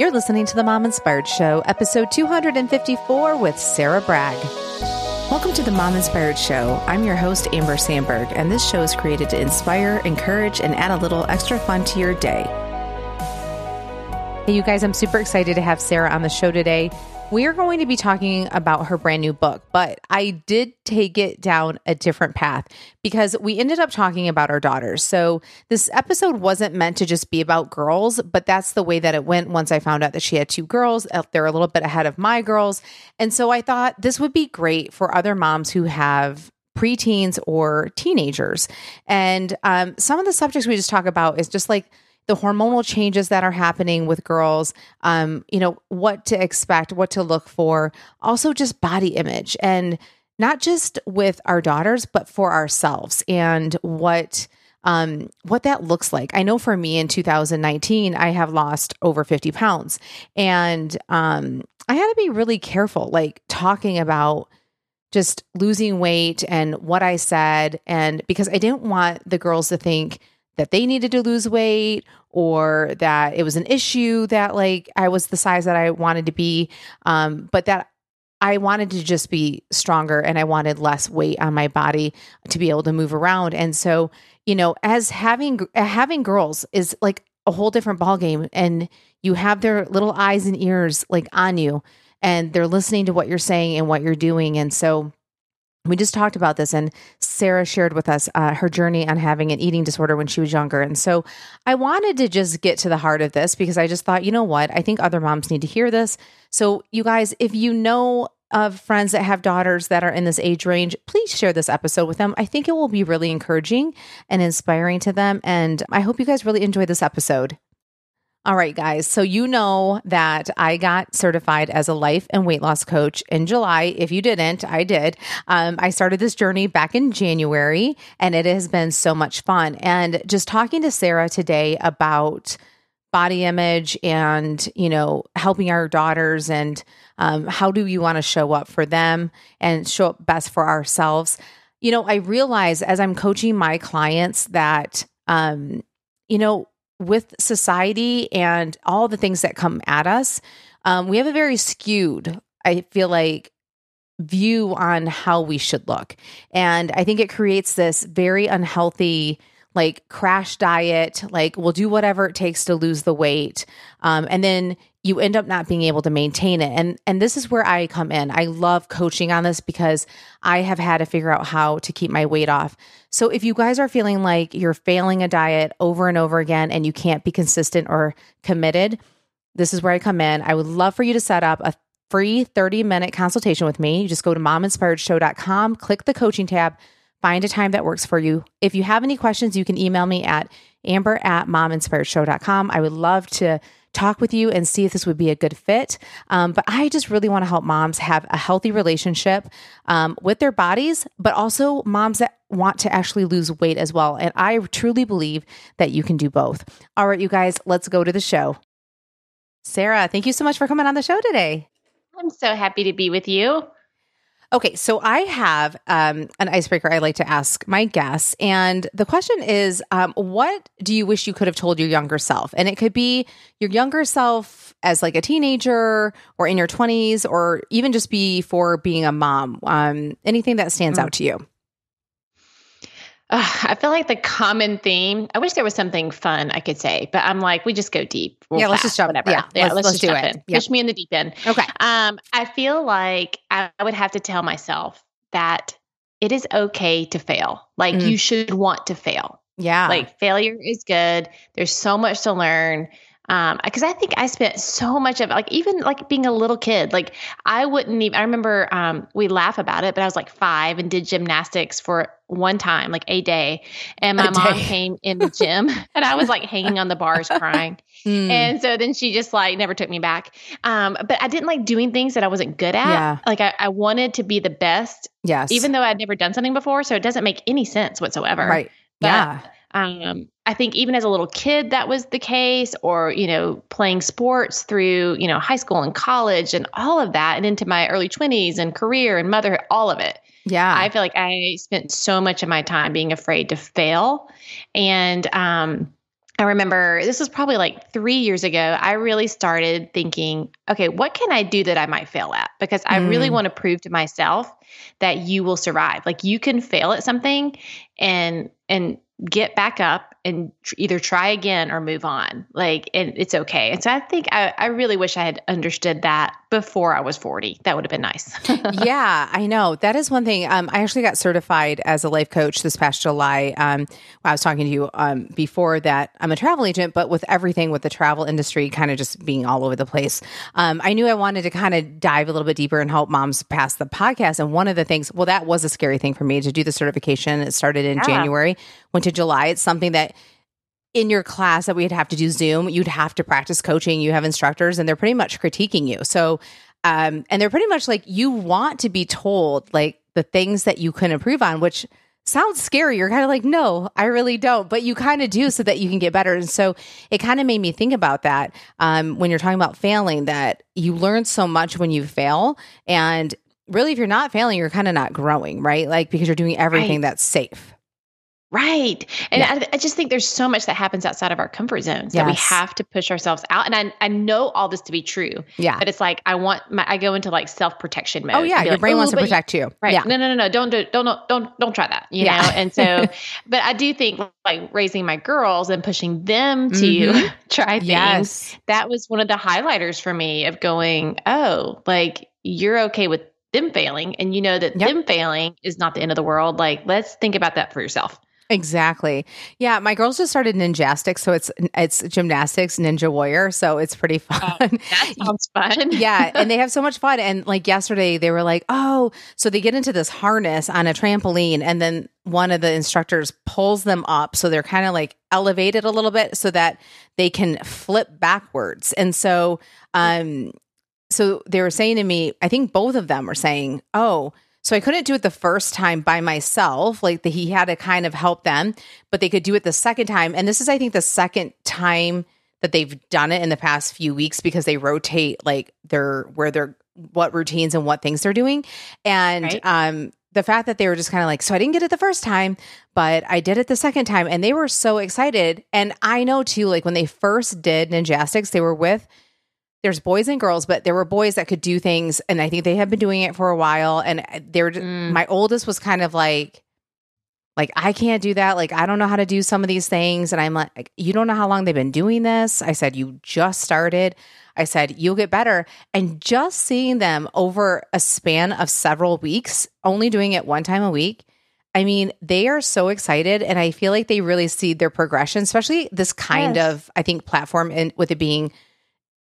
You're listening to the Mom Inspired Show, episode 254 with Sarah Bragg. Welcome to the Mom Inspired Show. I'm your host, Amber Sandberg, and this show is created to inspire, encourage, and add a little extra fun to your day. Hey, you guys, I'm super excited to have Sarah on the show today. We are going to be talking about her brand new book, but I did take it down a different path because we ended up talking about our daughters. So this episode wasn't meant to just be about girls, but that's the way that it went once I found out that she had two girls. Uh, they're a little bit ahead of my girls. And so I thought this would be great for other moms who have preteens or teenagers. And um, some of the subjects we just talk about is just like, the hormonal changes that are happening with girls, um, you know, what to expect, what to look for, also just body image and not just with our daughters, but for ourselves and what um, what that looks like. I know for me in 2019, I have lost over 50 pounds, and um, I had to be really careful, like talking about just losing weight and what I said, and because I didn't want the girls to think that they needed to lose weight or that it was an issue that like I was the size that I wanted to be. Um but that I wanted to just be stronger and I wanted less weight on my body to be able to move around. And so you know as having having girls is like a whole different ball game and you have their little eyes and ears like on you and they're listening to what you're saying and what you're doing. And so we just talked about this and sarah shared with us uh, her journey on having an eating disorder when she was younger and so i wanted to just get to the heart of this because i just thought you know what i think other moms need to hear this so you guys if you know of friends that have daughters that are in this age range, please share this episode with them. I think it will be really encouraging and inspiring to them. And I hope you guys really enjoy this episode. All right, guys. So, you know that I got certified as a life and weight loss coach in July. If you didn't, I did. Um, I started this journey back in January, and it has been so much fun. And just talking to Sarah today about body image and, you know, helping our daughters and um, how do we want to show up for them and show up best for ourselves. You know, I realize as I'm coaching my clients that, um, you know, with society and all the things that come at us, um, we have a very skewed, I feel like, view on how we should look. And I think it creates this very unhealthy, like crash diet, like we'll do whatever it takes to lose the weight. Um, and then you end up not being able to maintain it. And and this is where I come in. I love coaching on this because I have had to figure out how to keep my weight off. So if you guys are feeling like you're failing a diet over and over again and you can't be consistent or committed, this is where I come in. I would love for you to set up a free 30 minute consultation with me. You just go to mominspiredshow.com, click the coaching tab, find a time that works for you. If you have any questions, you can email me at amber at mominspiredshow.com. I would love to talk with you and see if this would be a good fit. Um, but I just really want to help moms have a healthy relationship um, with their bodies, but also moms that want to actually lose weight as well. And I truly believe that you can do both. All right, you guys, let's go to the show. Sarah, thank you so much for coming on the show today. I'm so happy to be with you. Okay, so I have um, an icebreaker I like to ask my guests, and the question is, um, what do you wish you could have told your younger self? And it could be your younger self as like a teenager, or in your twenties, or even just before being a mom. Um, anything that stands mm. out to you? Uh, I feel like the common theme. I wish there was something fun I could say, but I'm like, we just go deep. Yeah, let's just jump. Whatever. Yeah, yeah let's, let's, let's do jump it. Push me in the deep end. Okay. Um, I feel like I would have to tell myself that it is okay to fail. Like mm. you should want to fail. Yeah. Like failure is good. There's so much to learn um because i think i spent so much of like even like being a little kid like i wouldn't even i remember um we laugh about it but i was like five and did gymnastics for one time like a day. And my mom came in the gym and i was like hanging on the bars crying. Mm. and so then she just like never took me back. Um but i didn't like doing things that i wasn't good at. Yeah. like I, I wanted to be the best yes. even though i'd never done something before so it doesn't make any sense whatsoever. Right. But, yeah um, I think even as a little kid, that was the case, or, you know, playing sports through, you know, high school and college and all of that, and into my early 20s and career and motherhood, all of it. Yeah. I feel like I spent so much of my time being afraid to fail. And, um, I remember this was probably like three years ago. I really started thinking, okay, what can I do that I might fail at? Because I really Mm. want to prove to myself that you will survive. Like you can fail at something and and get back up and tr- either try again or move on. Like and it's okay. And so I think I, I really wish I had understood that before I was 40. That would have been nice. yeah, I know. That is one thing. Um, I actually got certified as a life coach this past July. Um, I was talking to you um, before that. I'm a travel agent, but with everything with the travel industry kind of just being all over the place, um, I knew I wanted to kind of dive a little bit deeper and help moms pass the podcast. And one of the things, well, that was a scary thing for me to do the certification. It started in Yeah. January, went to July. It's something that in your class that we'd have to do Zoom, you'd have to practice coaching. You have instructors and they're pretty much critiquing you. So, um, and they're pretty much like, you want to be told like the things that you can improve on, which sounds scary. You're kind of like, no, I really don't, but you kind of do so that you can get better. And so it kind of made me think about that um, when you're talking about failing, that you learn so much when you fail. And really, if you're not failing, you're kind of not growing, right? Like, because you're doing everything Right. that's safe. Right. And Yeah. I, I just think there's so much that happens outside of our comfort zones that we have to push ourselves out. And I, I know all this to be true, Yeah. but it's like I want my, I go into like self protection mode. Oh, yeah. Your like, brain "Oh, wants to but you- protect you. Right. Yeah. No, no, no, no. Don't do, don't, don't, don't, don't try that. You Yeah. know? And so, but I do think like raising my girls and pushing them to Mhm. try things, Yes. that was one of the highlighters for me of going, oh, like you're okay with them failing and you know that Yep. them failing is not the end of the world. Like, let's think about that for yourself. Exactly. Yeah, my girls just started ninjastics, so it's it's gymnastics, ninja warrior, so it's pretty fun. That sounds fun. yeah, and they have so much fun. And like yesterday, they were like, "Oh," so they get into this harness on a trampoline, and then one of the instructors pulls them up, so they're kind of like elevated a little bit, so that they can flip backwards. And so, um, so they were saying to me, I think both of them were saying, "Oh." So I couldn't do it the first time by myself. Like the, he had to kind of help them, but they could do it the second time. And this is, I think, the second time that they've done it in the past few weeks because they rotate like their where they're what routines and what things they're doing. And Right. um the fact that they were just kind of like, so I didn't get it the first time, but I did it the second time. And they were so excited. And I know too, like when they first did ninjastics, they were with there's boys and girls, but there were boys that could do things, and I think they have been doing it for a while. And they were Mm. my oldest was kind of like, like I can't do that. Like I don't know how to do some of these things, and I'm like, you don't know how long they've been doing this. I said you just started. I said you'll get better, and just seeing them over a span of several weeks, only doing it one time a week. I mean, they are so excited, and I feel like they really see their progression, especially this kind Yes. of, I think, platform, and with it being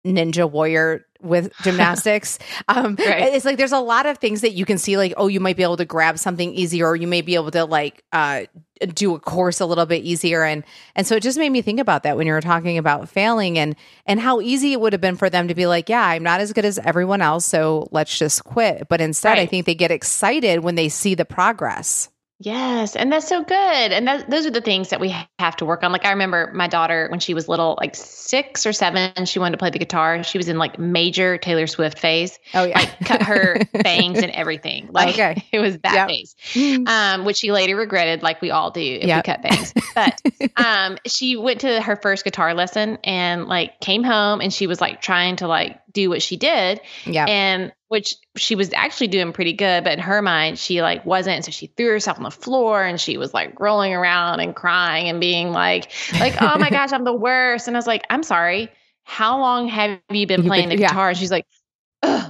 ninja warrior with gymnastics. Um, Right. It's like there's a lot of things that you can see, like, oh, you might be able to grab something easier, or you may be able to like uh, do a course a little bit easier, and and so it just made me think about that when you were talking about failing and and how easy it would have been for them to be like, yeah, I'm not as good as everyone else, so let's just quit. But instead, I think they get excited when they see the progress. Yes, and that's so good. And that, those are the things that we have to work on. Like I remember my daughter when she was little, like six or seven, she wanted to play the guitar. She was in like major Taylor Swift phase, Oh yeah, like cut her bangs and everything. Like Okay. it was that Yep. phase, Mm. um, which she later regretted, like we all do if Yep. we cut bangs. But um, she went to her first guitar lesson and like came home and she was like trying to like do what she did yeah, and which she was actually doing pretty good but in her mind she like wasn't so she threw herself on the floor and she was like rolling around and crying and being like like oh my gosh i'm the worst and i was like i'm sorry how long have you been You've playing been- the yeah. guitar and she's like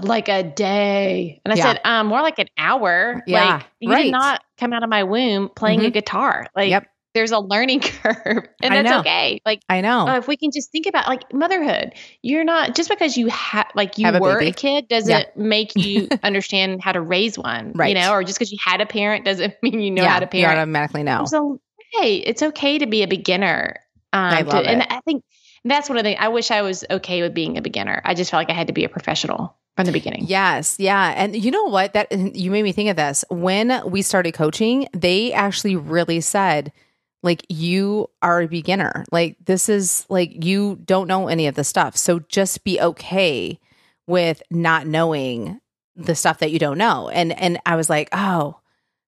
like a day and i Yeah. said um more like an hour Yeah, like you right. did not come out of my womb playing a Mhm. guitar like Yep. There's a learning curve and that's okay like I know. uh, if we can just think about like motherhood, you're not just because you have like you Have were baby. a kid doesn't Yeah. make you understand how to raise one, Right. You know, or just because you had a parent doesn't mean you know yeah, how to you parent. automatically know. So hey, it's okay to be a beginner. Um, I to- love and. I think that's one of the. I wish I was okay with being a beginner. I just felt like I had to be a professional from the beginning. Yes, yeah. And you know what? That you made me think of this. When we started coaching, they actually really said like you are a beginner. Like this is like you don't know any of the stuff. So just be okay with not knowing the stuff that you don't know. And and I was like, "Oh,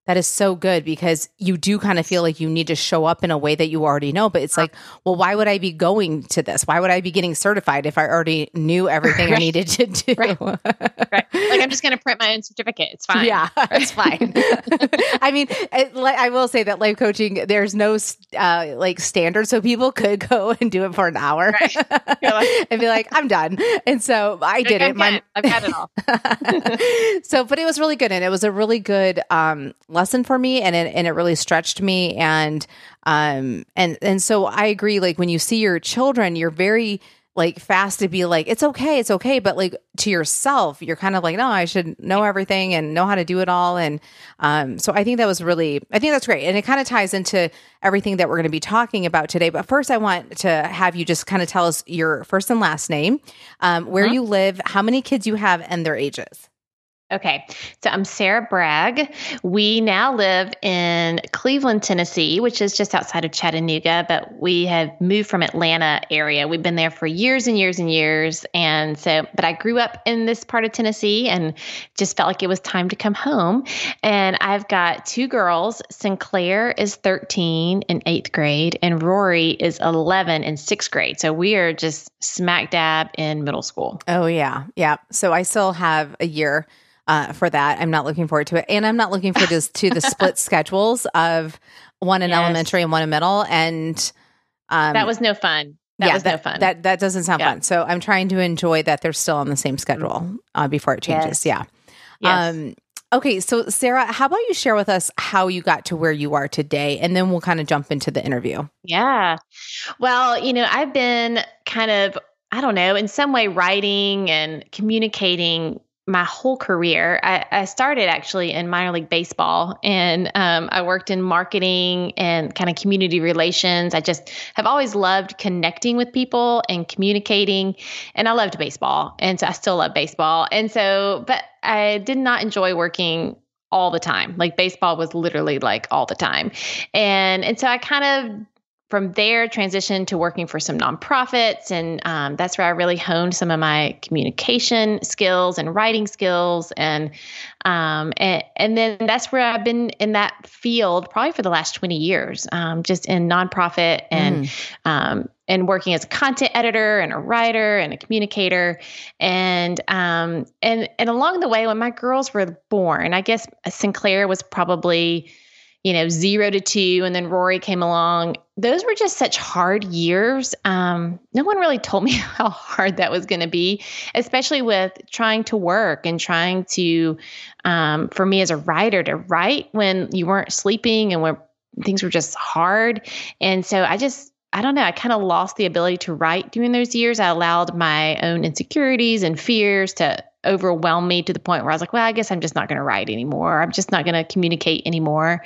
That is so good because you do kind of feel like you need to show up in a way that you already know. But it's like, well, why would I be going to this? Why would I be getting certified if I already knew everything right. I needed to do? Right. right. Like I'm just going to print my own certificate. It's fine. Yeah, it's fine. I mean, it, I will say that life coaching, there's no uh, like standard, so people could go and do it for an hour right. like, and be like, I'm done. And so I did it. My, I've had it all. so, but it was really good, and it was a really good. um lesson for me and it, and it really stretched me. And um and and so I agree like when you see your children you're very like fast to be like it's okay it's okay. But like to yourself you're kind of like no I should know everything and know how to do it all. And um so I think that was really I think that's great. And it kind of ties into everything that we're going to be talking about today. But first I want to have you just kind of tell us your first and last name um where uh-huh. you live how many kids you have and their ages Okay, so I'm Sarah Bragg. We now live in Cleveland, Tennessee, which is just outside of Chattanooga, but we have moved from Atlanta area. We've been there for years and years and years. And so, but I grew up in this part of Tennessee and just felt like it was time to come home. And I've got two girls. Sinclair is 13 in eighth grade, and Rory is 11 in sixth grade. So we are just smack dab in middle school. Oh, yeah. Yeah. So I still have a year uh, for that. I'm not looking forward to it, and I'm not looking for this to the split schedules of one in yes. elementary and one in middle. And um, that was no fun. That yeah, was that, no fun. That that doesn't sound yeah. fun. So I'm trying to enjoy that they're still on the same schedule uh, before it changes. Yes. Yeah. Yes. Um, okay, so Sarah, how about you share with us how you got to where you are today, and then we'll kind of jump into the interview. Yeah. Well, you know, I've been kind of I don't know, in some way writing and communicating my whole career. I, I, started actually in minor league baseball and um, I worked in marketing and kind of community relations. I just have always loved connecting with people and communicating. And I loved baseball. And so I still love baseball. And so, but I did not enjoy working all the time. Like baseball was literally like all the time. And and so I kind of from there transitioned to working for some nonprofits. And um, that's where i really honed some of my communication skills and writing skills. And, um, and and then that's where i've been in that field probably for the last 20 years um, just in nonprofit and mm. and working as a content editor and a writer and a communicator. And um, and and along the way when my girls were born i guess sinclair was probably you know, zero to two, and then Rory came along. Those were just such hard years. Um, no one really told me how hard that was going to be, especially with trying to work and trying to, um, for me as a writer, to write when you weren't sleeping and when things were just hard. And so I just, I don't know, I kind of lost the ability to write during those years. I allowed my own insecurities and fears to overwhelm me to the point where I was like, well, I guess I'm just not going to write anymore. I'm just not going to communicate anymore.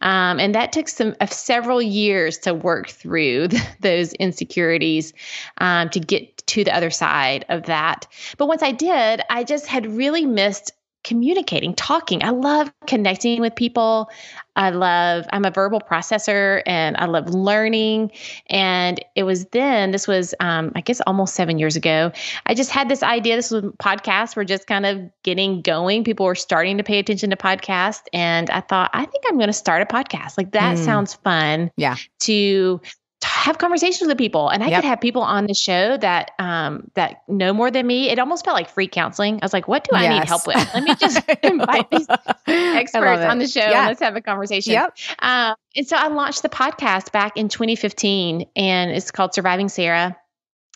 Um, and that took some uh, several years to work through th- those insecurities um, to get to the other side of that. But once I did, I just had really missed communicating, talking. I love connecting with people. I love, I'm a verbal processor and I love learning. And it was then, this was, um, I guess, almost seven years ago. I just had this idea. This was podcasts were just kind of getting going. People were starting to pay attention to podcasts. And I thought, I think I'm going to start a podcast. Like that mm. sounds fun. Yeah. To have conversations with people and i yep. could have people on the show that um that know more than me it almost felt like free counseling i was like what do i yes. need help with let me just invite these experts on the show yeah. and let's have a conversation yep. Um, and so i launched the podcast back in 2015 and it's called surviving sarah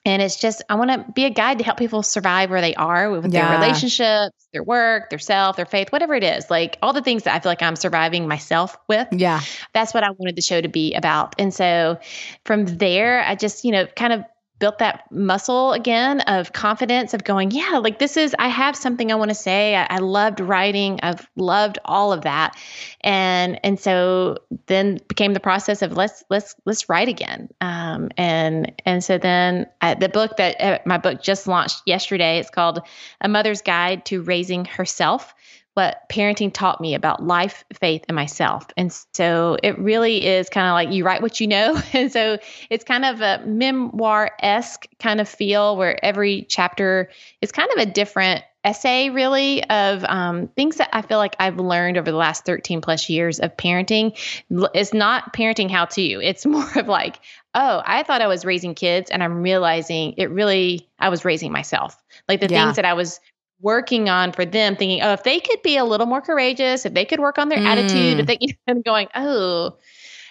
and it's just, I want to be a guide to help people survive where they are with yeah. their relationships, their work, their self, their faith, whatever it is. Like all the things that I feel like I'm surviving myself with. Yeah. That's what I wanted the show to be about. And so from there, I just, you know, kind of built that muscle again of confidence of going, yeah, like this is, I have something I want to say. I, I, loved writing. I've loved all of that. And, and so then became the process of let's, let's, let's write again. Um, and, and so then I, the book that uh, my book just launched yesterday, it's called A Mother's Guide to Raising Herself what parenting taught me about life, faith, and myself. And so it really is kind of like you write what you know. And so it's kind of a memoir esque kind of feel where every chapter is kind of a different essay really of um, things that I feel like I've learned over the last 13 plus years of parenting. It's not parenting how to, it's more of like, oh, I thought I was raising kids and I'm realizing it really, I was raising myself. Like the yeah. things that I was working on for them, thinking, oh, if they could be a little more courageous, if they could work on their mm. attitude, if they, you know, going, oh,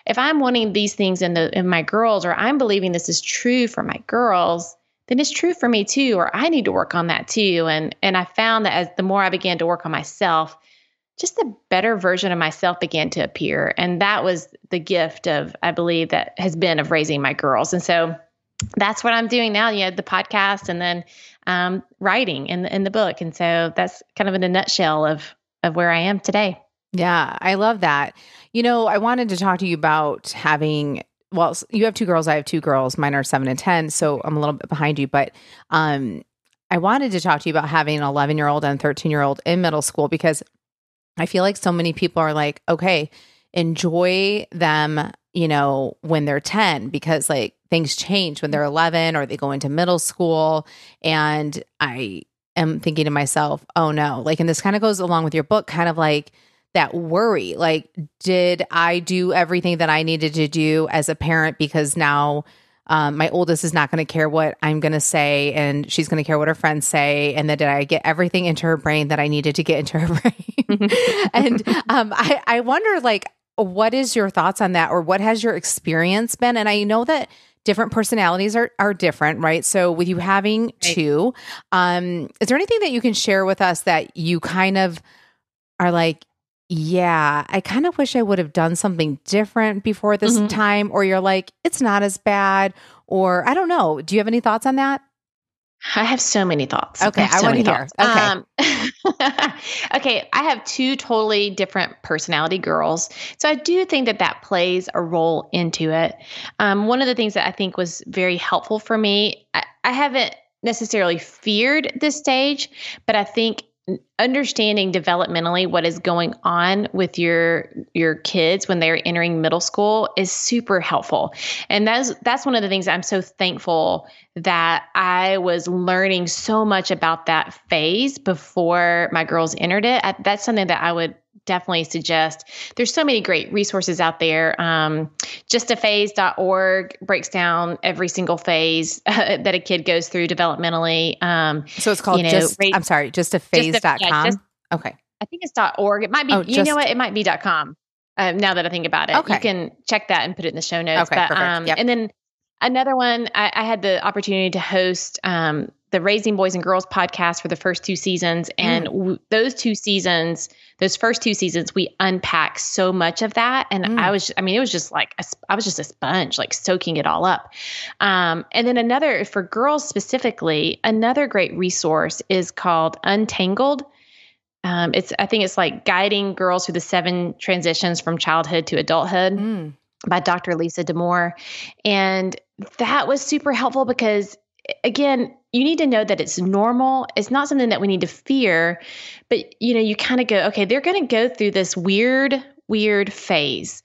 if I'm wanting these things in the in my girls, or I'm believing this is true for my girls, then it's true for me too, or I need to work on that too. And and I found that as the more I began to work on myself, just a better version of myself began to appear. And that was the gift of, I believe, that has been of raising my girls. And so that's what I'm doing now. You know, the podcast and then um, writing in the, in the book. And so that's kind of in a nutshell of of where I am today. Yeah, I love that. You know, I wanted to talk to you about having well, you have two girls, I have two girls. Mine are 7 and 10, so I'm a little bit behind you, but um I wanted to talk to you about having an 11 year old and 13 year old in middle school because I feel like so many people are like, okay, enjoy them, you know, when they're 10 because like things change when they're 11 or they go into middle school. And I am thinking to myself, oh no, like, and this kind of goes along with your book, kind of like, that worry. Like did i do everything that i needed to do as a parent because now um, my oldest is not going to care what i'm going to say and she's going to care what her friends say? And then did i get everything into her brain that i needed to get into her brain? And um, I, I wonder like what is your thoughts on that or what has your experience been? And i know that different personalities are are different, right? So with you having right. two, um, is there anything that you can share with us that you kind of are like, yeah, I kind of wish I would have done something different before this mm-hmm. time, or you're like, it's not as bad, or I don't know. Do you have any thoughts on that? I have so many thoughts. Okay, I, I so want to hear. Okay. Um, okay, I have two totally different personality girls. So I do think that that plays a role into it. Um, one of the things that I think was very helpful for me, I, I haven't necessarily feared this stage, but I think understanding developmentally what is going on with your your kids when they're entering middle school is super helpful. And that's that's one of the things i'm so thankful that i was learning so much about that phase before my girls entered it. That's something that i would definitely suggest. There's so many great resources out there. Um, justaphase.org breaks down every single phase uh, that a kid goes through developmentally. Um, so it's called you know, just, I'm sorry, justaphase.com. Yeah, just, okay. I think it's .org. It might be, oh, you just, know what? It might be .com. Um, now that I think about it, okay. you can check that and put it in the show notes. Okay, but, um, yep. and then another one, I, I, had the opportunity to host um, the Raising Boys and Girls podcast for the first two seasons. And. W- those two seasons, those first two seasons, we unpack so much of that. And mm. I was, I mean, it was just like, a, I was just a sponge, like soaking it all up. Um, and then another, for girls specifically, another great resource is called Untangled. Um, it's, I think it's like guiding girls through the seven transitions from childhood to adulthood. Mm. By Dr. Lisa Damour. And that was super helpful because again, you need to know that it's normal. It's not something that we need to fear, but you know, you kind of go, okay, they're going to go through this weird, weird phase,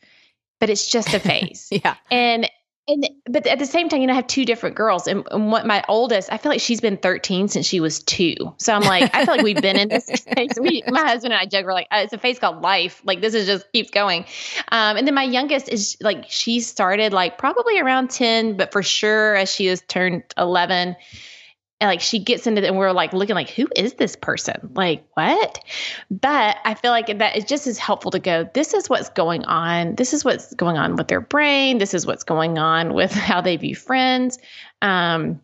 but it's just a phase. yeah. And and but at the same time, you know, I have two different girls, and, and, what my oldest, I feel like she's been 13 since she was two. So I'm like, I feel like we've been in this phase. We, my husband and I joke, we're like, uh, it's a phase called life. Like this is just keeps going. Um, and then my youngest is like, she started like probably around 10, but for sure as she has turned 11 and like she gets into and we're like looking like who is this person? Like what? But i feel like that it just is helpful to go this is what's going on. This is what's going on with their brain. This is what's going on with how they view friends. Um,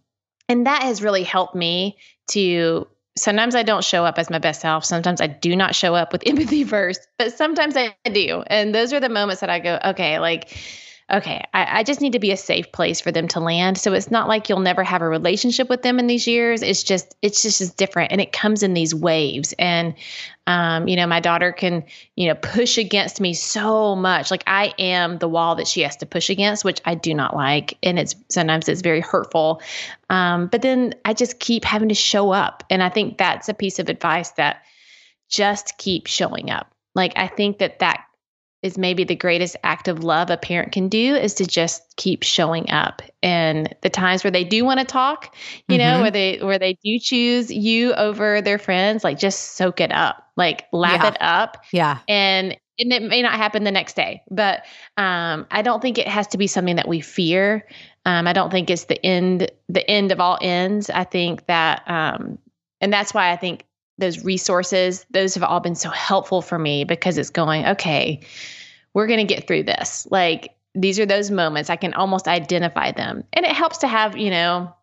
and that has really helped me to sometimes i don't show up as my best self. Sometimes i do not show up with empathy first but sometimes i do. And those are the moments that i go okay like okay, I, I, just need to be a safe place for them to land. So it's not like you'll never have a relationship with them in these years. It's just, it's just as different. And it comes in these waves. And, um, you know, my daughter can, you know, push against me so much. Like I am the wall that she has to push against, which I do not like. And it's sometimes it's very hurtful. Um, but then I just keep having to show up. And I think that's a piece of advice that just keep showing up. Like I think that that is maybe the greatest act of love a parent can do is to just keep showing up. And the times where they do want to talk, you mm-hmm. know, where they where they do choose you over their friends, like just soak it up. Like lap yeah. it up. Yeah. And and it may not happen the next day, but um, I don't think it has to be something that we fear. Um, I don't think it's the end, the end of all ends. I think that, um, and that's why I think those resources, those have all been so helpful for me because it's going, okay, we're going to get through this. Like these are those moments I can almost identify them. And it helps to have, you know,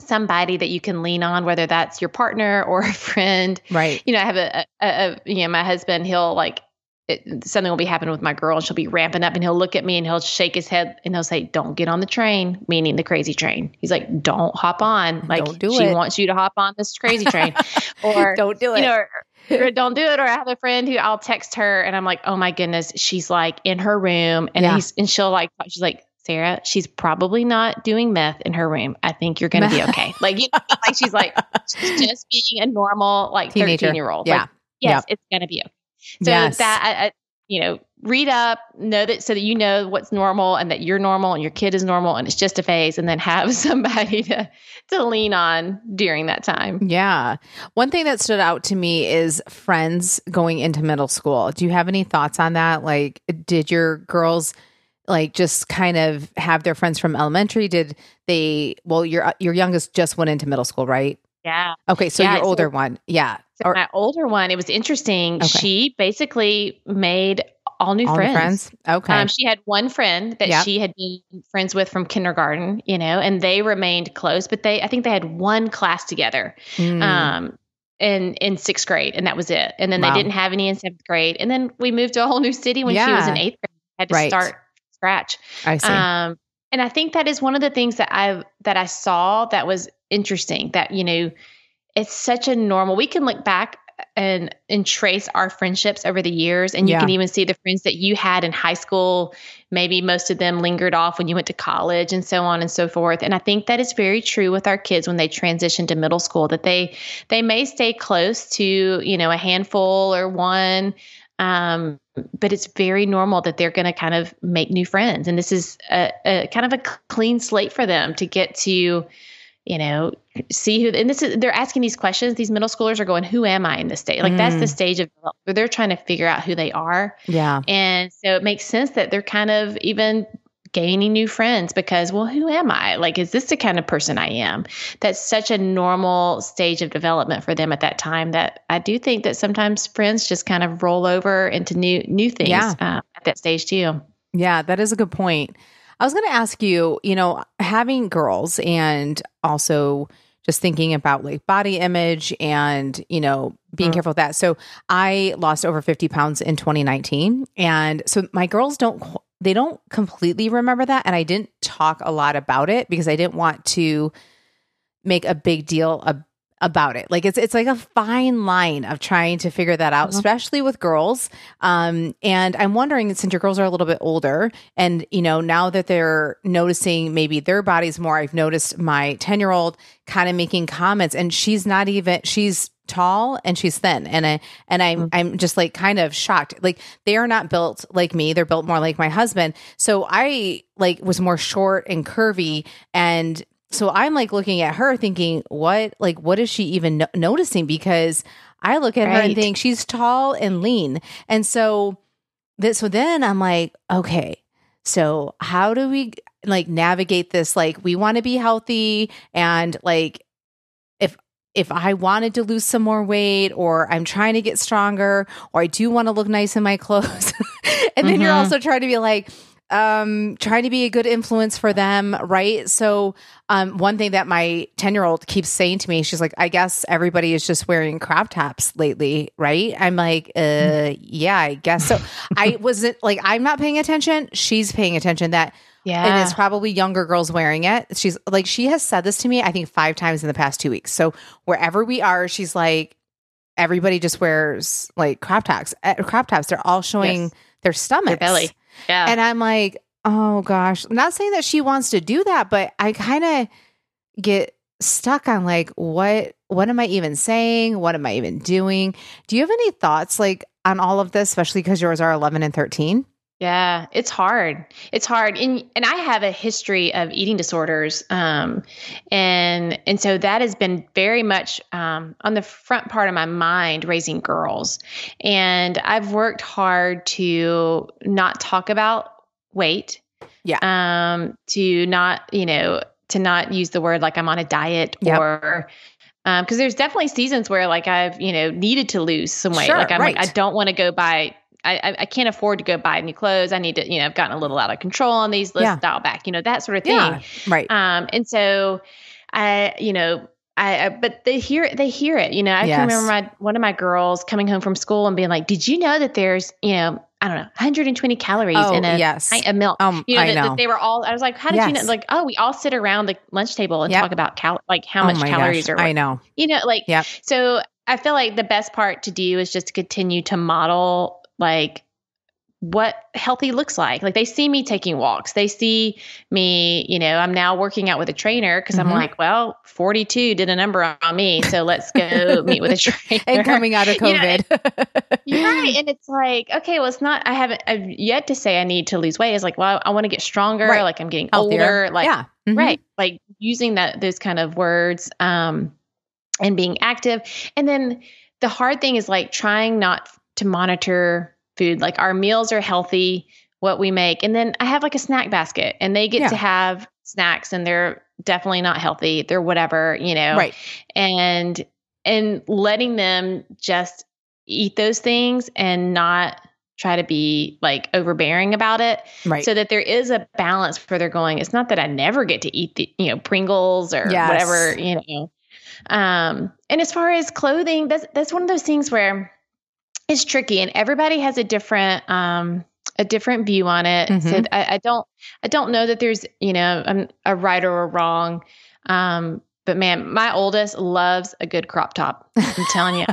somebody that you can lean on, whether that's your partner or a friend. Right. You know, I have a, a, a you know, my husband, he'll like, it, something will be happening with my girl and she'll be ramping up and he'll look at me and he'll shake his head and he'll say, Don't get on the train, meaning the crazy train. He's like, Don't hop on. Like do she it. wants you to hop on this crazy train. or don't do it. You know, or, or don't do it. Or I have a friend who I'll text her and I'm like, Oh my goodness, she's like in her room and yeah. he's and she'll like she's like, Sarah, she's probably not doing meth in her room. I think you're gonna be okay. like you know, like she's like she's just being a normal like 13 year old. Yeah. Like, yes, yep. it's gonna be okay. So yes. that, you know, read up, know that so that you know what's normal and that you're normal and your kid is normal and it's just a phase, and then have somebody to to lean on during that time. Yeah. One thing that stood out to me is friends going into middle school. Do you have any thoughts on that? Like, did your girls? like just kind of have their friends from elementary did they well your your youngest just went into middle school right yeah. Okay. So yeah, your older so, one. Yeah. So or, my older one, it was interesting. Okay. She basically made all new all friends. friends. Okay. Um, she had one friend that yep. she had been friends with from kindergarten, you know, and they remained close, but they, I think they had one class together. Mm. Um, in in sixth grade, and that was it. And then wow. they didn't have any in seventh grade. And then we moved to a whole new city when yeah. she was in eighth grade. Had to right. start scratch. I see. Um, and I think that is one of the things that I that I saw that was interesting. That you know, it's such a normal. We can look back and and trace our friendships over the years, and you yeah. can even see the friends that you had in high school. Maybe most of them lingered off when you went to college, and so on and so forth. And I think that is very true with our kids when they transition to middle school. That they they may stay close to you know a handful or one um, but it's very normal that they're going to kind of make new friends. And this is a, a kind of a clean slate for them to get to, you know, see who, and this is, they're asking these questions. These middle schoolers are going, who am I in this stage? Like mm. that's the mm. stage of where they're trying to figure out who they are. Yeah. And so it makes sense that they're kind of even gaining new friends because, well, who am I? Like, is this the kind of person I am? That's such a normal stage of development for them at that time that I do think that sometimes friends just kind of roll over into new new things yeah. uh, at that stage too. Yeah, that is a good point. I was going to ask you, you know, having girls and also just thinking about like body image and, you know, being mm-hmm. careful with that. So I lost over 50 pounds in 2019. And so my girls don't they don't completely remember that. And I didn't talk a lot about it because I didn't want to make a big deal ab- about it. Like it's it's like a fine line of trying to figure that out, mm-hmm. especially with girls. Um, and I'm wondering since your girls are a little bit older, and you know now that they're noticing maybe their bodies more, I've noticed my ten year old kind of making comments, and she's not even she's tall and she's thin and I and I'm mm-hmm. I'm just like kind of shocked. Like they are not built like me. They're built more like my husband. So I like was more short and curvy and so I'm like looking at her thinking, what like what is she even no- noticing because I look at right. her and think she's tall and lean. And so that so then I'm like, okay. So how do we like navigate this like we want to be healthy and like if if I wanted to lose some more weight or I'm trying to get stronger or I do want to look nice in my clothes. and then mm-hmm. you're also trying to be like, um, trying to be a good influence for them, right? So, um, one thing that my 10 year old keeps saying to me, she's like, I guess everybody is just wearing crop tops lately, right? I'm like, uh, yeah, I guess so. I wasn't like, I'm not paying attention. She's paying attention that yeah. And it's probably younger girls wearing it. She's like, she has said this to me, I think, five times in the past two weeks. So wherever we are, she's like, everybody just wears like crop tops. Uh, crop tops. They're all showing yes. their stomachs. Their belly. Yeah. And I'm like, oh gosh. I'm not saying that she wants to do that, but I kind of get stuck on like what what am I even saying? What am I even doing? Do you have any thoughts like on all of this, especially because yours are 11 and 13? Yeah, it's hard. It's hard. And and I have a history of eating disorders. Um and and so that has been very much um on the front part of my mind raising girls. And I've worked hard to not talk about weight. Yeah. Um to not, you know, to not use the word like I'm on a diet Yep. or um because there's definitely seasons where like I've, you know, needed to lose some weight. Sure, like I'm like. I don't want to go buy I, I- can't afford to go buy new clothes. I need to, you know, I've gotten a little out of control on these. Let's Yeah. dial back, you know, that sort of thing. Yeah. Right. Um, and so I, you know, I, I but they hear it, they hear it. You know, I Yes. can remember my one of my girls coming home from school and being like, "Did you know that there's, you know, I don't know, 120 calories Oh, in a yes. pint of milk?" Um, You know, I that, that know. they were all. I was like, "How did you know?" Like, oh, we all sit around the lunch table and Yep. talk about cal, like how oh much calories gosh. are. I know. You know, like Yep. so. I feel like the best part to do is just to continue to model like what healthy looks like. Like they see me taking walks. They see me, you know, I'm now working out with a trainer because Mhm. I'm like, well, 42 did a number on me. So let's go meet with a trainer. And coming out of COVID. You're right. And it's like, okay, well, it's not, I haven't, I've yet to say I need to lose weight. It's like, well, I want to get stronger. Right. Like I'm getting Healthier. older. Like, yeah. Mhm. right. Like using that, those kind of words, um, and being active. And then the hard thing is like trying not to monitor food. Like our meals are healthy, what we make. And then I have like a snack basket and they get Yeah. to have snacks and they're definitely not healthy. They're whatever, you know Right. and and letting them just eat those things and not try to be like overbearing about it Right. so that there is a balance where they're going it's not that i never get to eat the you know pringles or Yes. whatever you know um and as far as clothing that's that's one of those things where it's tricky and everybody has a different um a different view on it so Mhm. I, I don't i don't know that there's you know a, a right or a wrong um but man my oldest loves a good crop top i'm telling you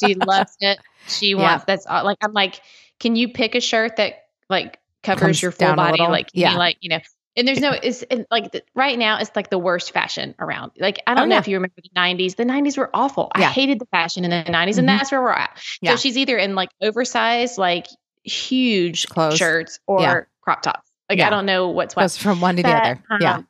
she loves it. She Yeah. wants that's all- like I'm like, can you pick a shirt that like covers Comes your full body? Like, can you, Yeah. like you know. And there's no, it's like the, right now, it's like the worst fashion around. Like, I don't Oh, know yeah. if you remember the 90s. The 90s were awful. I hated the fashion in the 90s, Mhm. and that's where we're at. Yeah. So she's either in like oversized, like huge Clothes. shirts or Yeah. crop tops. Like, Yeah. I don't know what's what Goes from one to the other. yeah. um,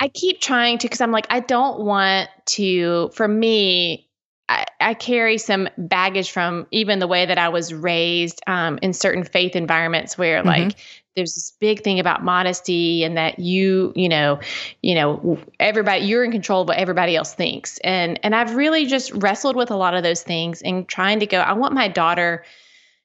I keep trying to because I'm like, I don't want to, for me, I, I carry some baggage from even the way that I was raised um, in certain faith environments where Mhm. like there's this big thing about modesty and that you, you know, you know, everybody you're in control of what everybody else thinks. And and I've really just wrestled with a lot of those things and trying to go, I want my daughter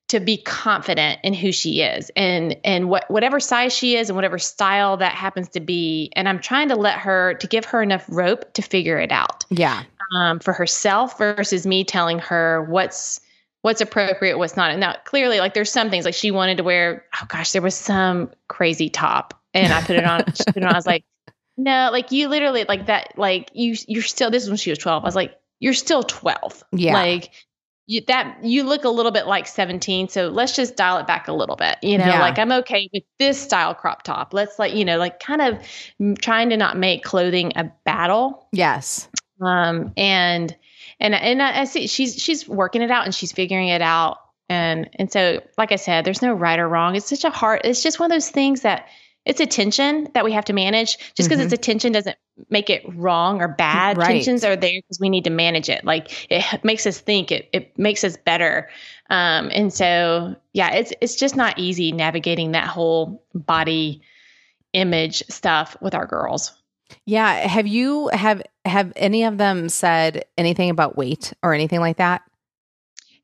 to be confident in who she is and and what whatever size she is and whatever style that happens to be and i'm trying to let her to give her enough rope to figure it out Yeah. um, for herself versus me telling her what's what's appropriate what's not And now clearly like there's some things like she wanted to wear oh gosh there was some crazy top and i put it on she put it on i was like no like you literally like that like you you're still this is when she was 12 i was like you're still 12 Yeah. like you, that you look a little bit like 17 so let's just dial it back a little bit you know Yeah. like i'm okay with this style crop top let's like you know like kind of trying to not make clothing a battle Yes. um and and and I, I see she's she's working it out and she's figuring it out. And and so like i said there's no right or wrong. It's such a hard it's just one of those things that it's a tension that we have to manage. Just because Mhm. it's a tension doesn't make it wrong or bad. Right. tensions are there because we need to manage it. Like it makes us think. It it makes us better. Um and so yeah it's it's just not easy navigating that whole body image stuff with our girls Yeah. Have you have have any of them said anything about weight or anything like that?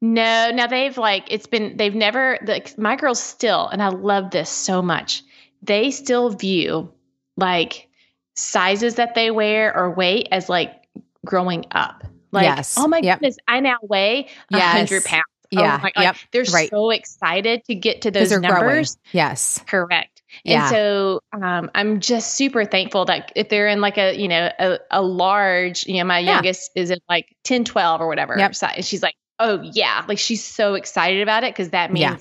No, now they've like it's been they've never the my girls still and I love this so much. They still view like sizes that they wear or weight as like growing up. Like, Yes. oh my Yep. goodness, I now weigh a Yes. hundred pounds. Oh yeah. Oh my, like, Yep. They're Right. so excited to get to those they're growing. numbers. Yes. Correct. Yeah. And so um, I'm just super thankful that if they're in like a, you know, a, a large, you know, my Yeah. youngest is in like 10, 12 or whatever Yep. size. She's like, oh, yeah. Like she's so excited about it because that means Yeah.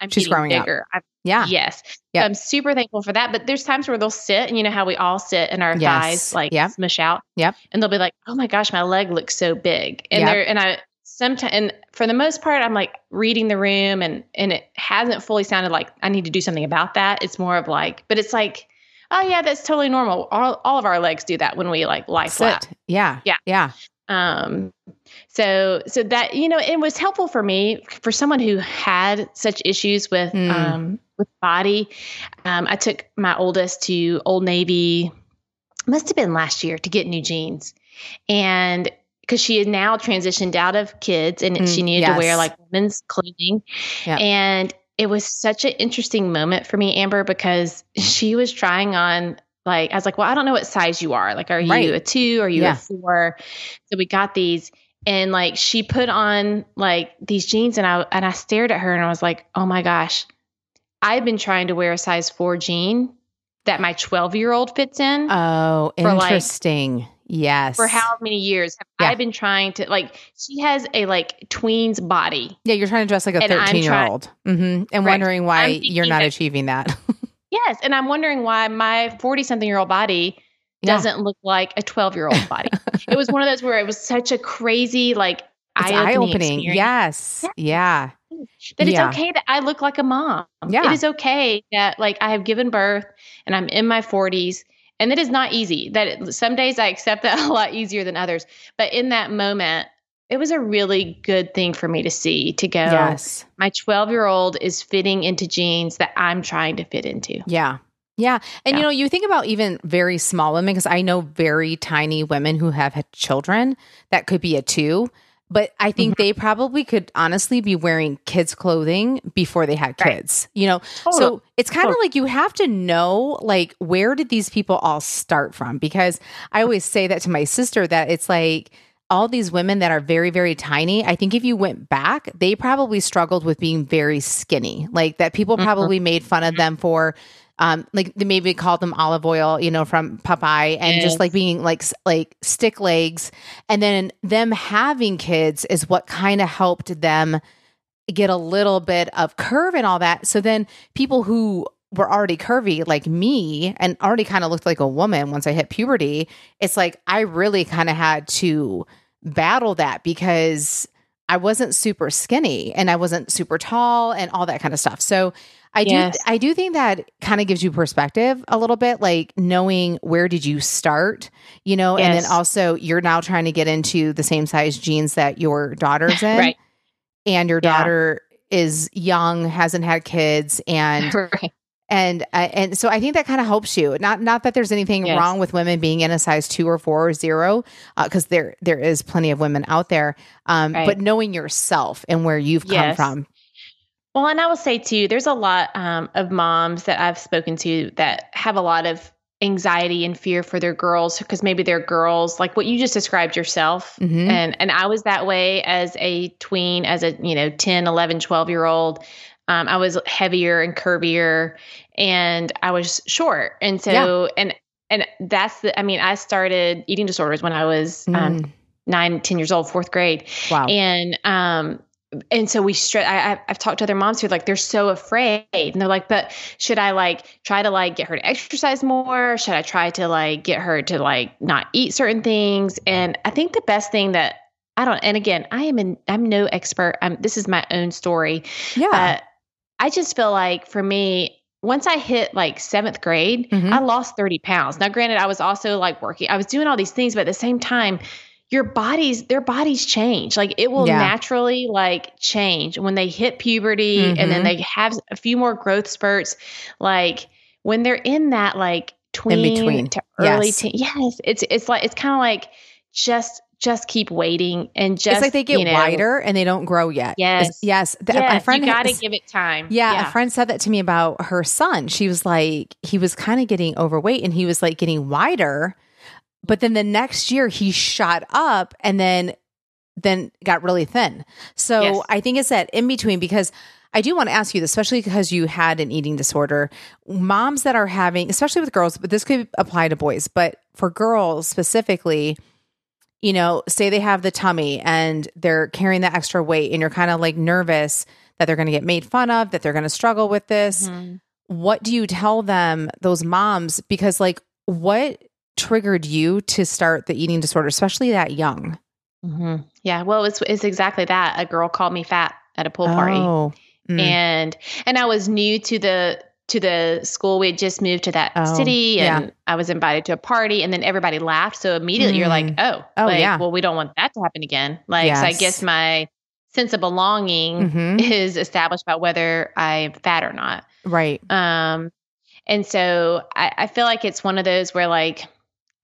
I'm She's growing up. bigger. I'm, Yeah. Yes. Yep. So I'm super thankful for that. But there's times where they'll sit and you know how we all sit and our Yes. thighs like Yep. smush out. Yep. And they'll be like, Oh my gosh, my leg looks so big. And Yep. they're and I sometimes and for the most part I'm like reading the room and and it hasn't fully sounded like I need to do something about that. It's more of like, but it's like, oh yeah, that's totally normal. All all of our legs do that when we like lie flat. Yeah. Yeah. Yeah. Um, so so that you know, it was helpful for me for someone who had such issues with Mm. um with body. Um, I took my oldest to Old Navy. Must have been last year to get new jeans, and because she had now transitioned out of kids and Mm, she needed to wear like women's clothing, Yep. and it was such an interesting moment for me, Amber, because she was trying on like I was like, well, I don't know what size you are. Like, are you Right. a two? Are you Yeah. a four? So we got these, and like she put on like these jeans, and I and I stared at her, and I was like, oh my gosh, I've been trying to wear a size four jean that my twelve year old fits in Oh, For, like- interesting. Yes. for how many years have Yeah. I been trying to like? She has a like tween's body. Yeah, you're trying to dress like a And I'm 13 year old. Mm-hmm. And Right. wondering why you're not that- achieving that. Yes, and I'm wondering why my forty something year old body Yeah. doesn't look like a 12 year old body. it was one of those where it was such a crazy, like, It's eye opening. Yes. Yeah. That it's Yeah. okay that I look like a mom. Yeah. It is okay that, like, I have given birth and I'm in my 40s. And it is not easy. That some days I accept that a lot easier than others. But in that moment, it was a really good thing for me to see to go, Yes. my 12 year old is fitting into jeans that I'm trying to fit into. Yeah. Yeah. And Yeah. you know, you think about even very small women, because I know very tiny women who have had children that could be a two, but I think Mm-hmm. they probably could honestly be wearing kids' clothing before they had Right. kids, you know? So Total- it's kind of like you have to know, like, where did these people all start from? Because I always say that to my sister that it's like, all these women that are very, very tiny, I think if you went back, they probably struggled with being very skinny. Like that people Mhm. probably made fun of them for um like they maybe called them Olive Oyl, you know, from Popeye and just like being like like stick legs. And then them having kids is what kind of helped them get a little bit of curve and all that. So then people who were already curvy like me and already kind of looked like a woman once I hit puberty, it's like I really kind of had to battle that because I wasn't super skinny and I wasn't super tall and all that kind of stuff. So I Yes. do I do think that kind of gives you perspective a little bit like knowing where did you start, you know, and then also you're now trying to get into the same size jeans that your daughter's in Right. and your Yeah. daughter is young, hasn't had kids and right. And uh, and so I think that kind of helps you. Not not that there's anything Yes. wrong with women being in a size two or four or zero, because there there is plenty of women out there. Um, Right. But knowing yourself and where you've come from, Well, and I will say too, there's a lot um, of moms that I've spoken to that have a lot of anxiety and fear for their girls because maybe they're girls like what you just described yourself Mhm. and and I was that way as a tween as a you know 10 11 12 year old um, I was heavier and curvier and I was short. And so and and that's the I mean I started eating disorders when I was um, Mm. nine ten years old fourth grade. Wow, and um and so we stress I, i've talked to other moms who are like they're so afraid. And they're like but should i like try to like get her to exercise more? Should i try to like get her to like not eat certain things? And i think the best thing that i don't and again i am in i'm no expert. I'm this is my own story. Yeah, but i just feel like for me once i hit like seventh grade Mhm. I lost 30 pounds. Now, granted, I was also like working, I was doing all these things, but at the same time, your bodies, their bodies change. Like it will Yeah. naturally like change when they hit puberty and Mhm. then they have a few more growth spurts. Like when they're in that like tween between. to early Yes. teen. Yes. It's, it's like, it's kind of like just, just keep waiting and just, it's like they get you know, wider and they don't grow yet. Yes. yes. Th- Yes, my friend you got to give it time. Yeah, a friend said that to me about her son. She was like, he was kind of getting overweight and he was like getting wider. But then the next year he shot up and then then got really thin. So Yes. I think it's that in between because I do want to ask you this, especially because you had an eating disorder. Moms that are having, especially with girls, but this could apply to boys, but for girls specifically, you know, say they have the tummy and they're carrying the extra weight and you're kind of like nervous that they're going to get made fun of, that they're going to struggle with this. Mhm. What do you tell them, those moms? Because, like, what triggered you to start the eating disorder, especially that young? hmm Yeah. Well, it's it's exactly that. A girl called me fat at a pool party, Oh, mm. and and I was new to the to the school. We had just moved to that Oh, city, yeah. and I was invited to a party, and then everybody laughed. So immediately you're like, oh, Oh, like, yeah. Well, we don't want that to happen again. Like, so I guess my sense of belonging Mhm. is established by whether I'm fat or not. right. Um, and so I, I feel like it's one of those where like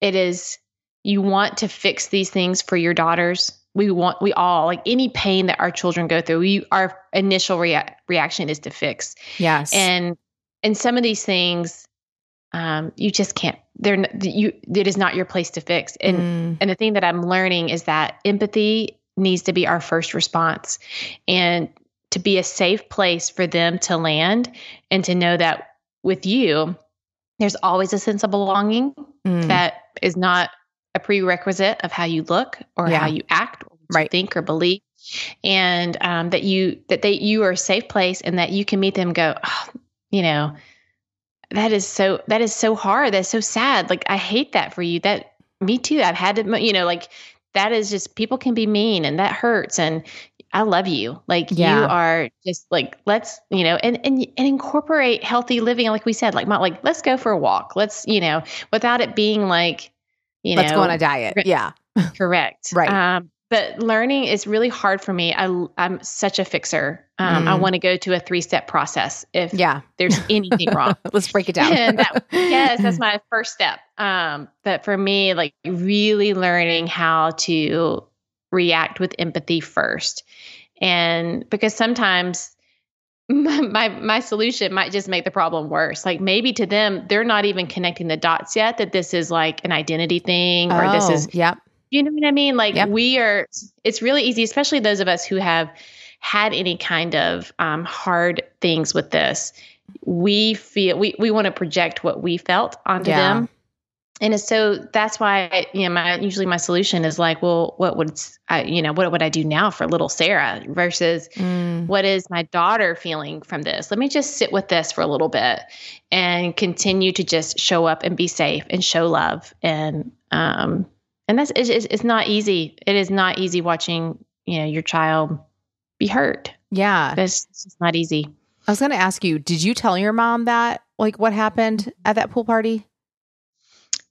it is you want to fix these things for your daughters. We want we all like any pain that our children go through. We our initial rea- reaction is to fix, Yes. and and some of these things, um, you just can't. They're you. It is not your place to fix. And Mm. and the thing that I'm learning is that empathy needs to be our first response and to be a safe place for them to land and to know that with you, there's always a sense of belonging Mm. that is not a prerequisite of how you look or Yeah. how you act or what you Right. think or believe. And um, that you that they you are a safe place and that you can meet them and go, oh, you know, that is so that is so hard. That's so sad. Like I hate that for you. That me too. I've had to, you know, like that is just people can be mean and that hurts. And I love you. Like you are just like let's you know and and and incorporate healthy living. Like we said, like my, like let's go for a walk. Let's you know without it being like you know Let's go on a diet. Yeah. correct Right. Um, but learning is really hard for me. I I'm such a fixer. Um, I Mm. want to go to a three step process if Yeah. there's anything wrong. Let's break it down. That- yes, that's my first step. Um, but for me, like really learning how to react with empathy first, and because sometimes my, my my solution might just make the problem worse. Like maybe to them, they're not even connecting the dots yet that this is like an identity thing or this Oh, is Yep. You know what I mean? Like Yep. we are, it's really easy, especially those of us who have had any kind of um, hard things with this. We feel we we want to project what we felt onto Yeah. them, and so that's why you know my usually my solution is like, well, what would I you know what would I do now for little Sarah versus Mm. what is my daughter feeling from this? Let me just sit with this for a little bit and continue to just show up and be safe and show love. And, um, and that's, it's, it's not easy. It is not easy watching, you know, your child be hurt. Yeah. It's, just not easy. I was going to ask you, did you tell your mom that, like, what happened at that pool party?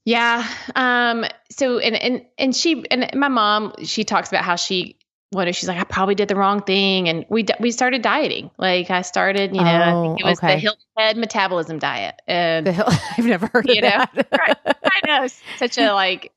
Yeah. Um, so, and, and, and she, and my mom, she talks about how she, what if she's like, I probably did the wrong thing. And we, we started dieting. Like I started, you know, I Oh, think it was okay. the Hilton Head metabolism diet. And The hill. I've never heard of You know, that. right. I know such a like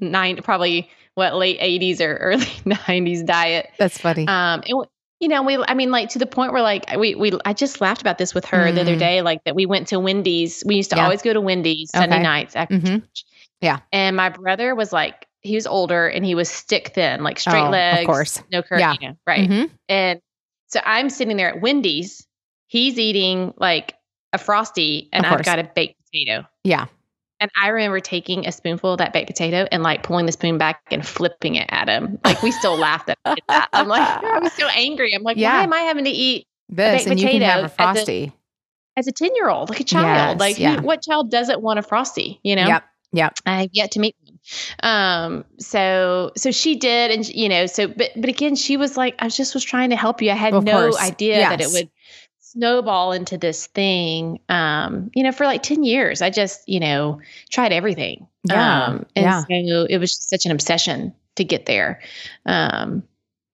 nine, probably what late eighties or early nineties diet. That's funny. Um, and, you know, we, I mean, like to the point where like we, we, I just laughed about this with her the other Mm. day, like that we went to Wendy's. We used to Yeah. always go to Wendy's Sunday nights after Mhm. church. Yeah. And my brother was like, he was older and he was stick thin, like straight Oh, of course. no curve, Yeah. you know, right. Mhm. And so I'm sitting there at Wendy's. He's eating like a frosty, and I've got a baked potato. Yeah. And I remember taking a spoonful of that baked potato and like pulling the spoon back and flipping it at him. Like we still laughed at that. I'm like, I was so angry. I'm like, Yeah. why am I having to eat This, baked and you can have a frosty. as a 10 year old, like a child? Yes, like who- what child doesn't want a frosty? You know? Yep. Yep. I've yet to meet one. Um, so so she did, and you know, so but but again, she was like, I just was trying to help you. I had Of no course. idea that it would snowball into this thing. Um, you know, for like 10 years, I just, you know, tried everything. Yeah, Um, and yeah. so it was such an obsession to get there. Um,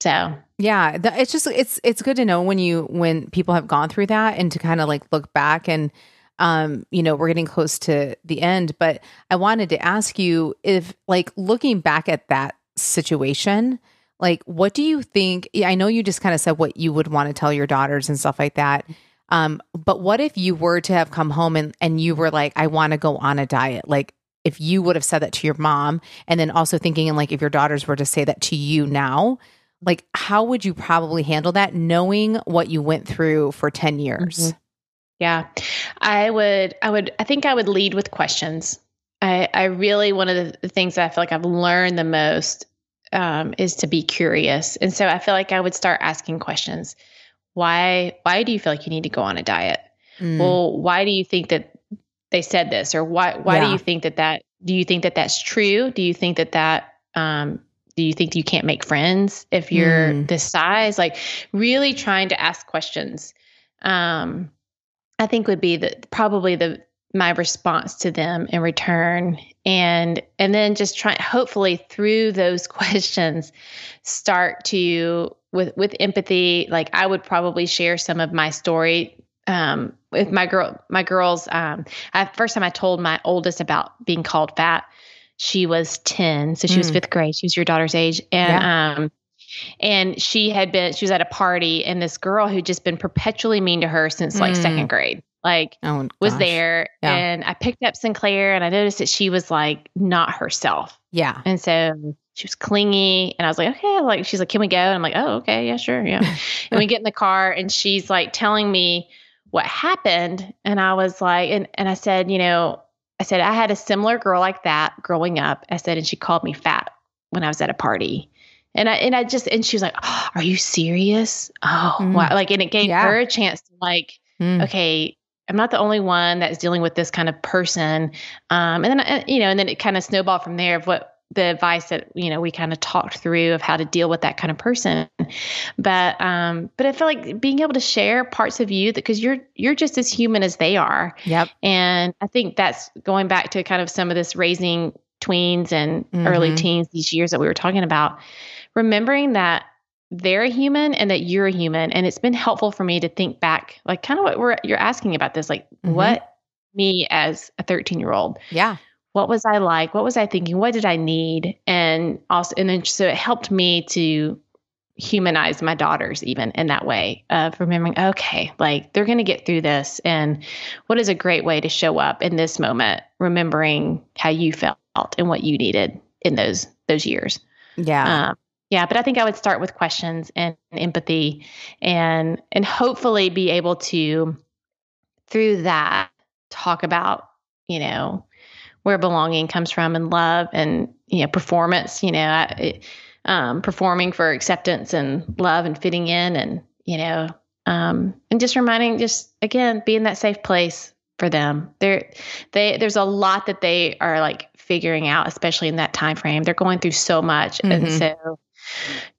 so Yeah, th- it's just it's it's good to know when you when people have gone through that and to kind of like look back and um you know we're getting close to the end but I wanted to ask you if like looking back at that situation like what do you think I know you just kind of said what you would want to tell your daughters and stuff like that um but what if you were to have come home and and you were like I want to go on a diet like if you would have said that to your mom and then also thinking and like if your daughters were to say that to you now like how would you probably handle that knowing what you went through for 10 years Mhm. Yeah. I would I would I think I would lead with questions. I I really one of the things that I feel like I've learned the most um, is to be curious. And so I feel like I would start asking questions. why why do you feel like you need to go on a diet? Mm. Well, why do you think that they said this or why why Yeah. do you think that that do you think that that's true? Do you think that that um do you think you can't make friends if you're Mm. this size? Like really trying to ask questions. Um I think would be the probably the my response to them in return. And and then just try hopefully through those questions start to with with empathy like i would probably share some of my story um with my girl my girls um I, first time i told my oldest about being called fat she was 10 so she was Mm. fifth grade. She was your daughter's age. And um and she had been she was at a party and this girl who'd just been perpetually mean to her since like Mm. second grade like oh, was there Yeah. and I picked up Sinclair and I noticed that she was like not herself. Yeah. And so she was clingy and I was like, okay, like she's like, can we go? And I'm like, oh, okay, yeah, sure. Yeah. and we get in the car and she's like telling me what happened. And I was like, and, and I said, you know, I said, I had a similar girl like that growing up. I said, and she called me fat when I was at a party. And I and I just and she was like, oh, "Are you serious?" Oh, Mm. wow! Like, and it gave Yeah. her a chance to like Mm. okay, I'm not the only one that's dealing with this kind of person. Um, and then, uh, you know, and then it kind of snowballed from there of what the advice that, you know, we kind of talked through of how to deal with that kind of person. But, um, but I feel like being able to share parts of you that, cause you're, you're just as human as they are. Yep. And I think that's going back to kind of some of this raising tweens and early Mhm. teens, these years that we were talking about, remembering that they're a human and that you're a human. And it's been helpful for me to think back, like kind of what we're, you're asking about this, like Mhm. what me as a 13 year old, Yeah. what was I like? What was I thinking? What did I need? And also, and then so it helped me to humanize my daughters even in that way of remembering, okay, like they're going to get through this. And what is a great way to show up in this moment, remembering how you felt and what you needed in those, those years. Yeah. Um, yeah, but I think I would start with questions and empathy, and and hopefully be able to through that talk about you know where belonging comes from and love and you know performance. You know, it, um, performing for acceptance and love and fitting in, and you know, um, and just reminding, just again, being that safe place for them. There, they there's a lot that they are like figuring out, especially in that time frame. They're going through so much, and Mhm. so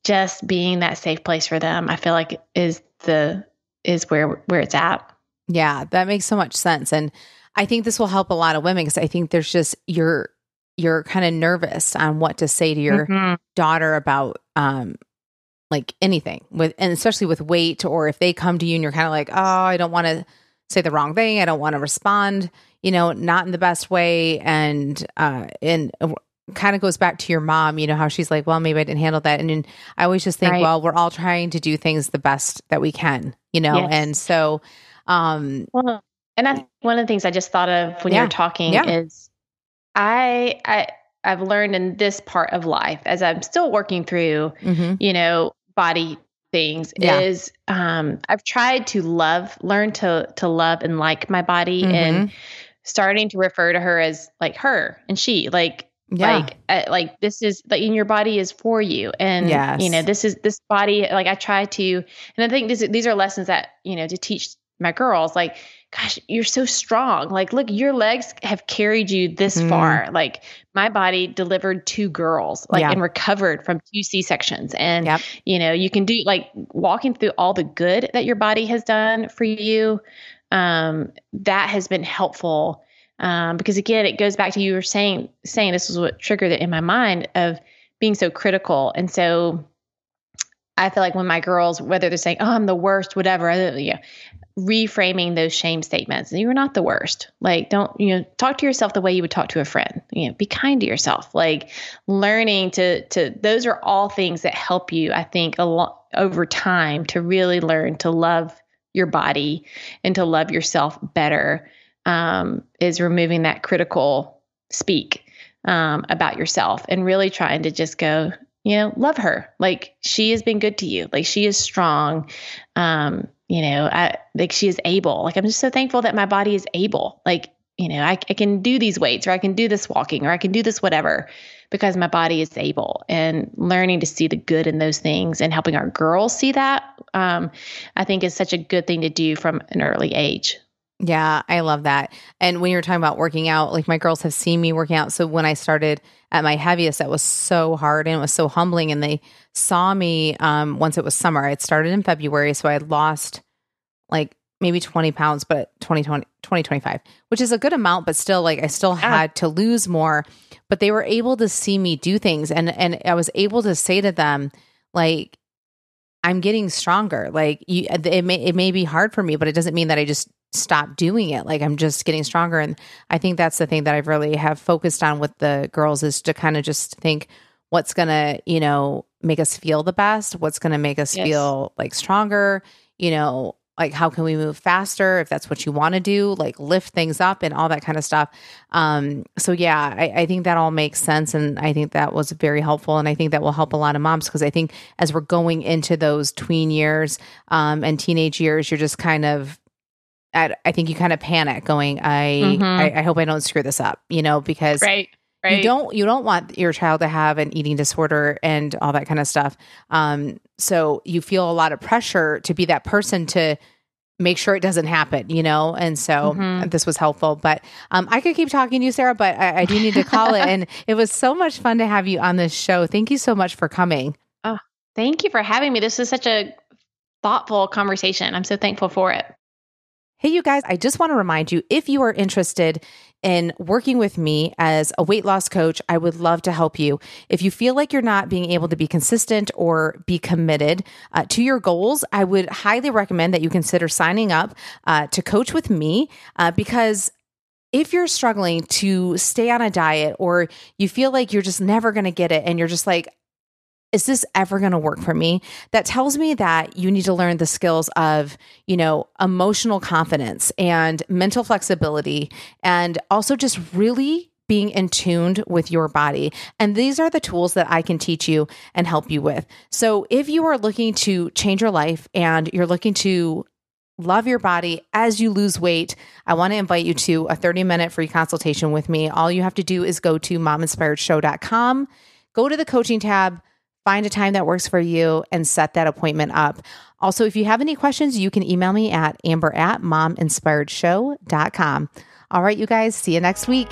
just being that safe place for them, I feel like is the is where where it's at. Yeah, that makes so much sense. And I think this will help a lot of women because I think there's just you're you're kind of nervous on what to say to your Mhm. daughter about um like anything with and especially with weight or if they come to you and you're kind of like, "Oh, I don't want to say the wrong thing. I don't want to respond, you know, not in the best way." And uh and kind of goes back to your mom, you know, how she's like, "Well, maybe I didn't handle that." And then I always just think, Right. "Well, we're all trying to do things the best that we can," you know. Yes. And so um Well, and I one of the things I just thought of when you Yeah. were talking Yeah. is I I I've learned in this part of life as I'm still working through, mhm. you know, body things Yeah. is um I've tried to love, learn to to love and like my body and Mhm. starting to refer to her as like her and she like Yeah. like uh, like this is like in your body is for you and Yes. you know this is this body like i try to and i think this, these are lessons that you know to teach my girls like gosh you're so strong like look your legs have carried you this Mhm. far like my body delivered two girls like Yeah. and recovered from two c-sections and Yep. you know you can do like walking through all the good that your body has done for you um that has been helpful um, because again, it goes back to you were saying saying this was what triggered it in my mind of being so critical, and so I feel like when my girls, whether they're saying, "Oh, I'm the worst," whatever, you know, reframing those shame statements. You're not the worst. Like, don't you know? Talk to yourself the way you would talk to a friend. You know, be kind to yourself. Like, learning to to those are all things that help you. I think a lot over time to really learn to love your body and to love yourself better um, is removing that critical speak um, about yourself and really trying to just go, you know, love her. Like she has been good to you. Like she is strong. Um, you know, I like she is able. Like I'm just so thankful that my body is able. Like, you know, I, I can do these weights or I can do this walking or I can do this whatever because my body is able and learning to see the good in those things and helping our girls see that um, I think is such a good thing to do from an early age. Yeah, I love that. And when you're talking about working out, like my girls have seen me working out. So when I started at my heaviest, that was so hard and it was so humbling. And they saw me um, once it was summer. It started in February. So I had lost like maybe 20 pounds, but 20, 20, 20 25, which is a good amount, but still like I still had to lose more. But they were able to see me do things. And, and I was able to say to them, like, I'm getting stronger. Like you, it may it may be hard for me, but it doesn't mean that I just stop doing it. Like I'm just getting stronger. And I think that's the thing that I've really have focused on with the girls is to kind of just think what's going to, you know, make us feel the best, what's going to make us yes. feel like stronger, you know, like how can we move faster if that's what you want to do like lift things up and all that kind of stuff um, so yeah I, I, think that all makes sense and i think that was very helpful and i think that will help a lot of moms because i think as we're going into those tween years um, and teenage years you're just kind of at, I think you kind of panic going, I, mm-hmm. I, I hope I don't screw this up, you know, because right. Right. You don't you don't want your child to have an eating disorder and all that kind of stuff. Um, so you feel a lot of pressure to be that person to make sure it doesn't happen, you know? And so mm-hmm. this was helpful. But um, I could keep talking to you, Sarah, but I, I do need to call it. And it was so much fun to have you on this show. Thank you so much for coming. Oh, thank you for having me. This is such a thoughtful conversation. I'm so thankful for it. Hey, you guys, I just want to remind you if you are interested in working with me as a weight loss coach, I would love to help you. If you feel like you're not being able to be consistent or be committed uh, to your goals, I would highly recommend that you consider signing up uh, to coach with me uh, because if you're struggling to stay on a diet or you feel like you're just never going to get it and you're just like, is this ever going to work for me? That tells me that you need to learn the skills of, you know, emotional confidence and mental flexibility and also just really being in tuned with your body. And these are the tools that I can teach you and help you with. So if you are looking to change your life and you're looking to love your body as you lose weight, I want to invite you to a 30 minute free consultation with me. All you have to do is go to mominspiredshow.com, go to the coaching tab find a time that works for you and set that appointment up. Also, if you have any questions, you can email me at amber at mominspiredshow.com. All right, you guys, see you next week.